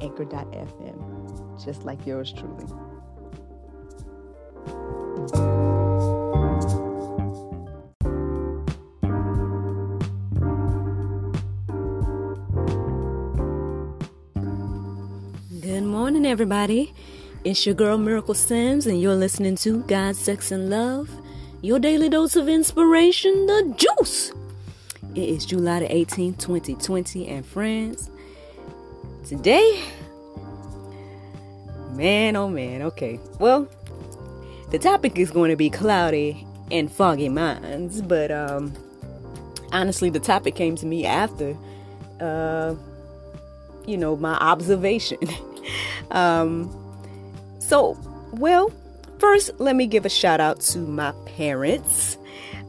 anchor.fm, just like yours truly. Good morning, everybody. It's your girl Miracle Sims, and you're listening to God, Sex, and Love, your daily dose of inspiration, the juice. It is July the 18th, 2020, and friends, today, man, oh man, okay. Well, the topic is going to be cloudy and foggy minds, but um, honestly, the topic came to me after, uh, you know, my observation. um, so, well, first, let me give a shout out to my parents.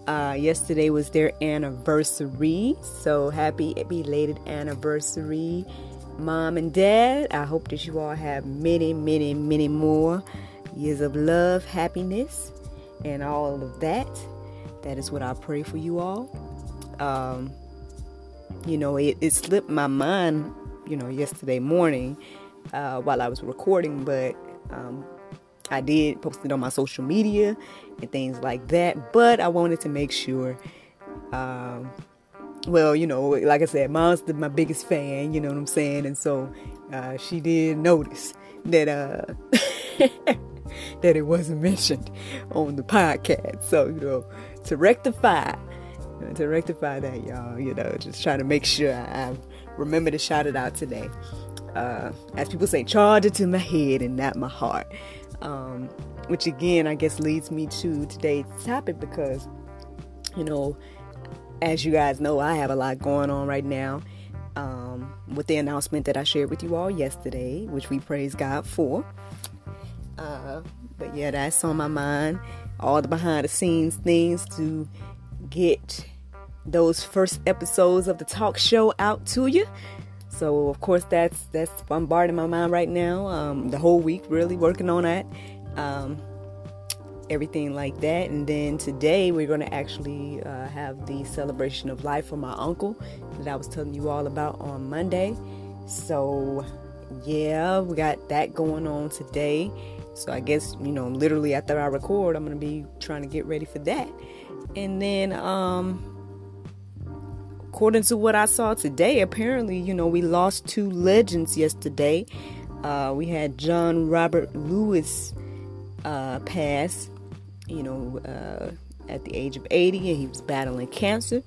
Uh, yesterday was their anniversary, so happy belated anniversary, mom and dad. I hope that you all have many, many, many more years of love, happiness, and all of that. That is what I pray for you all. Um, you know, it, it slipped my mind, you know, yesterday morning uh, while I was recording, but um, I did post it on my social media and things like that. But I wanted to make sure, um, well, you know, like I said, mom's my biggest fan, you know what I'm saying? And so uh, she did notice that uh, that it wasn't mentioned on the podcast. So, you know, to rectify, to rectify that, y'all, you know, just trying to make sure I remember to shout it out today. Uh, as people say, charge it to my head and not my heart. Um, which again, I guess leads me to today's topic because, you know, as you guys know, I have a lot going on right now um, with the announcement that I shared with you all yesterday, which we praise God for. Uh, but yeah, that's on my mind. All the behind the scenes things to get those first episodes of the talk show out to you. So of course that's that's bombarding my mind right now. Um, the whole week, really working on that, um, everything like that. And then today we're going to actually uh, have the celebration of life for my uncle that I was telling you all about on Monday. So yeah, we got that going on today. So I guess you know, literally after I record, I'm going to be trying to get ready for that. And then um according to what I saw today, apparently, you know, we lost two legends yesterday. Uh, we had John Robert Lewis uh, pass, you know, uh, at the age of 80, and he was battling cancer.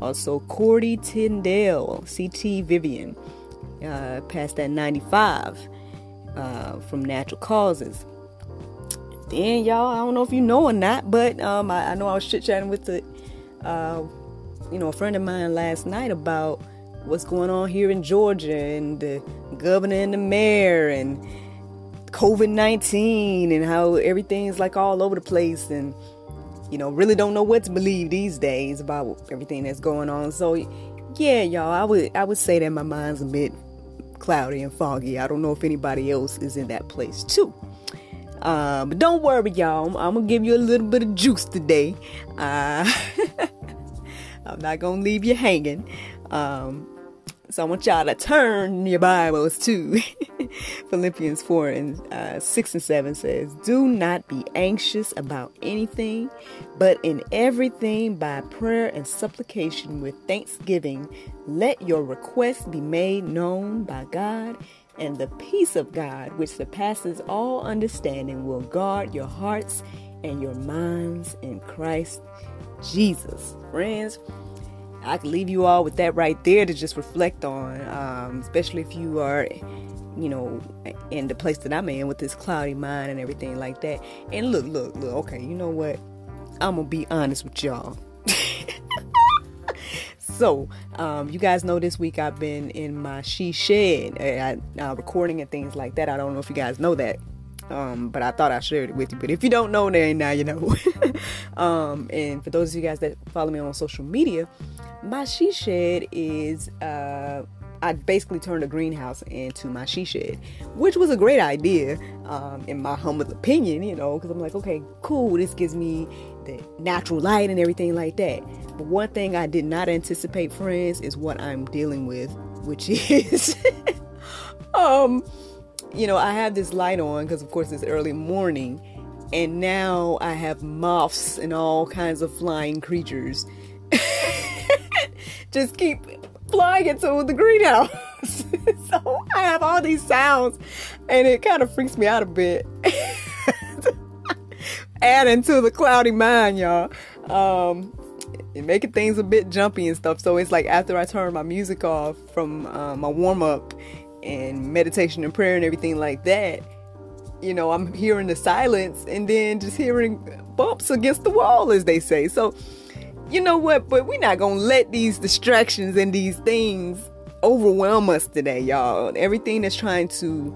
Also, Cordy Tindell, CT Vivian, uh, passed at 95 uh, from natural causes. Then, y'all, I don't know if you know or not, but um, I, I know I was chit chatting with the uh, you know, a friend of mine last night about what's going on here in Georgia and the governor and the mayor and COVID 19 and how everything's like all over the place and, you know, really don't know what to believe these days about everything that's going on. So, yeah, y'all, I would, I would say that my mind's a bit cloudy and foggy. I don't know if anybody else is in that place too. Uh, but don't worry, y'all. I'm, I'm, gonna give you a little bit of juice today. Uh, I'm not gonna leave you hanging. Um, so I want y'all to turn your Bibles to Philippians 4 and uh, 6 and 7 says, Do not be anxious about anything, but in everything by prayer and supplication with thanksgiving, let your requests be made known by God, and the peace of God, which surpasses all understanding, will guard your hearts and your minds in Christ Jesus. Friends, I can leave you all with that right there to just reflect on, um, especially if you are, you know, in the place that I'm in with this cloudy mind and everything like that. And look, look, look, okay, you know what? I'm gonna be honest with y'all. So, um, you guys know this week I've been in my she shed, uh, uh, recording and things like that. I don't know if you guys know that. Um, but I thought I shared it with you. But if you don't know, then now you know. um, and for those of you guys that follow me on social media, my she shed is uh, I basically turned a greenhouse into my she shed, which was a great idea, um, in my humble opinion, you know, because I'm like, okay, cool, this gives me the natural light and everything like that. But one thing I did not anticipate, friends, is what I'm dealing with, which is, um, you know, I have this light on because, of course, it's early morning, and now I have moths and all kinds of flying creatures. Just keep flying into the greenhouse. so I have all these sounds, and it kind of freaks me out a bit. Adding to the cloudy mind, y'all. Um, making things a bit jumpy and stuff. So it's like after I turn my music off from uh, my warm up and meditation and prayer and everything like that, you know, I'm hearing the silence and then just hearing bumps against the wall, as they say. So you know what? But we're not gonna let these distractions and these things overwhelm us today, y'all. Everything that's trying to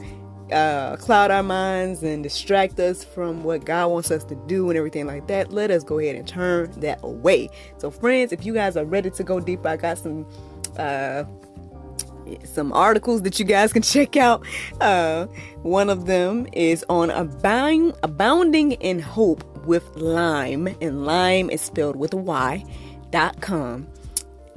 uh, cloud our minds and distract us from what God wants us to do and everything like that, let us go ahead and turn that away. So, friends, if you guys are ready to go deep, I got some uh, some articles that you guys can check out. Uh, one of them is on abound, abounding in hope with Lyme, and Lyme is spelled with a Y. Dot com.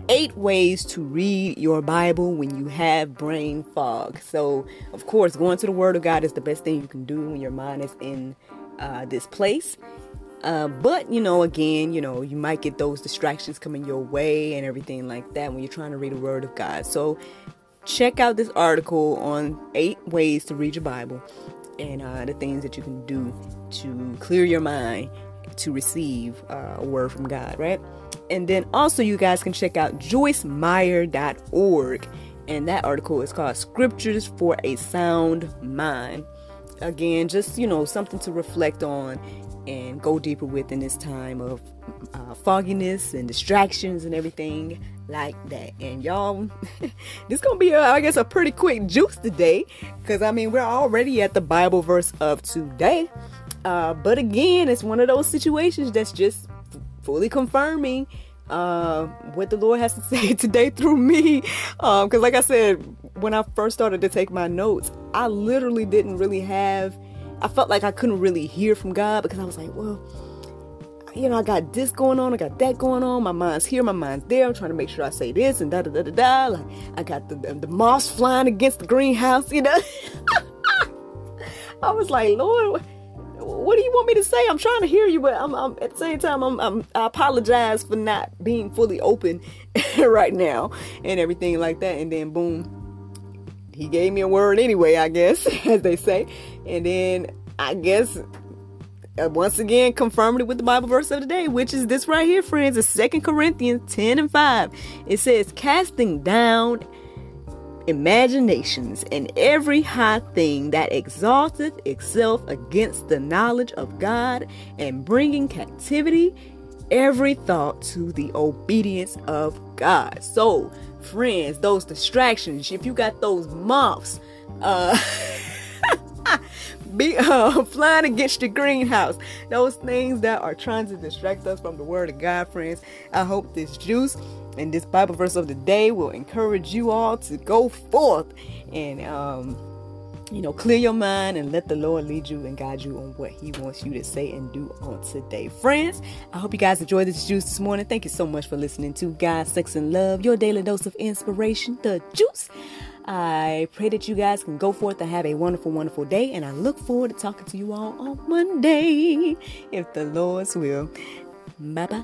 Eight ways to read your Bible when you have brain fog. So, of course, going to the Word of God is the best thing you can do when your mind is in uh, this place. Uh, but you know, again, you know, you might get those distractions coming your way and everything like that when you're trying to read the Word of God. So, check out this article on eight ways to read your Bible and uh, the things that you can do to clear your mind to receive uh, a word from God, right? And then also, you guys can check out joycemeyer.org, and that article is called Scriptures for a Sound Mind. Again, just you know, something to reflect on and go deeper with in this time of uh, fogginess and distractions and everything like that. And y'all, this gonna be, a, I guess, a pretty quick juice today, because I mean, we're already at the Bible verse of today. Uh, but again, it's one of those situations that's just fully confirming uh, what the Lord has to say today through me. Because, um, like I said, when I first started to take my notes, I literally didn't really have. I felt like I couldn't really hear from God because I was like, well, you know, I got this going on, I got that going on. My mind's here, my mind's there. I'm trying to make sure I say this and da da da da da. Like I got the the, the moss flying against the greenhouse, you know. I was like, Lord, what do you want me to say? I'm trying to hear you, but I'm, I'm at the same time, I'm, I'm, i apologize for not being fully open right now and everything like that. And then boom, he gave me a word anyway, I guess, as they say. And then I guess uh, once again confirmed it with the Bible verse of the day, which is this right here, friends. It's Second Corinthians 10 and 5. It says, casting down imaginations and every high thing that exalteth itself against the knowledge of God, and bringing captivity every thought to the obedience of God. So, friends, those distractions, if you got those moths, uh, be uh, flying against the greenhouse. Those things that are trying to distract us from the word of God, friends. I hope this juice and this Bible verse of the day will encourage you all to go forth and um, you know, clear your mind and let the Lord lead you and guide you on what He wants you to say and do on today. Friends, I hope you guys enjoyed this juice this morning. Thank you so much for listening to God, Sex, and Love, your daily dose of inspiration, the juice. I pray that you guys can go forth and have a wonderful, wonderful day. And I look forward to talking to you all on Monday, if the Lord's will. Bye bye.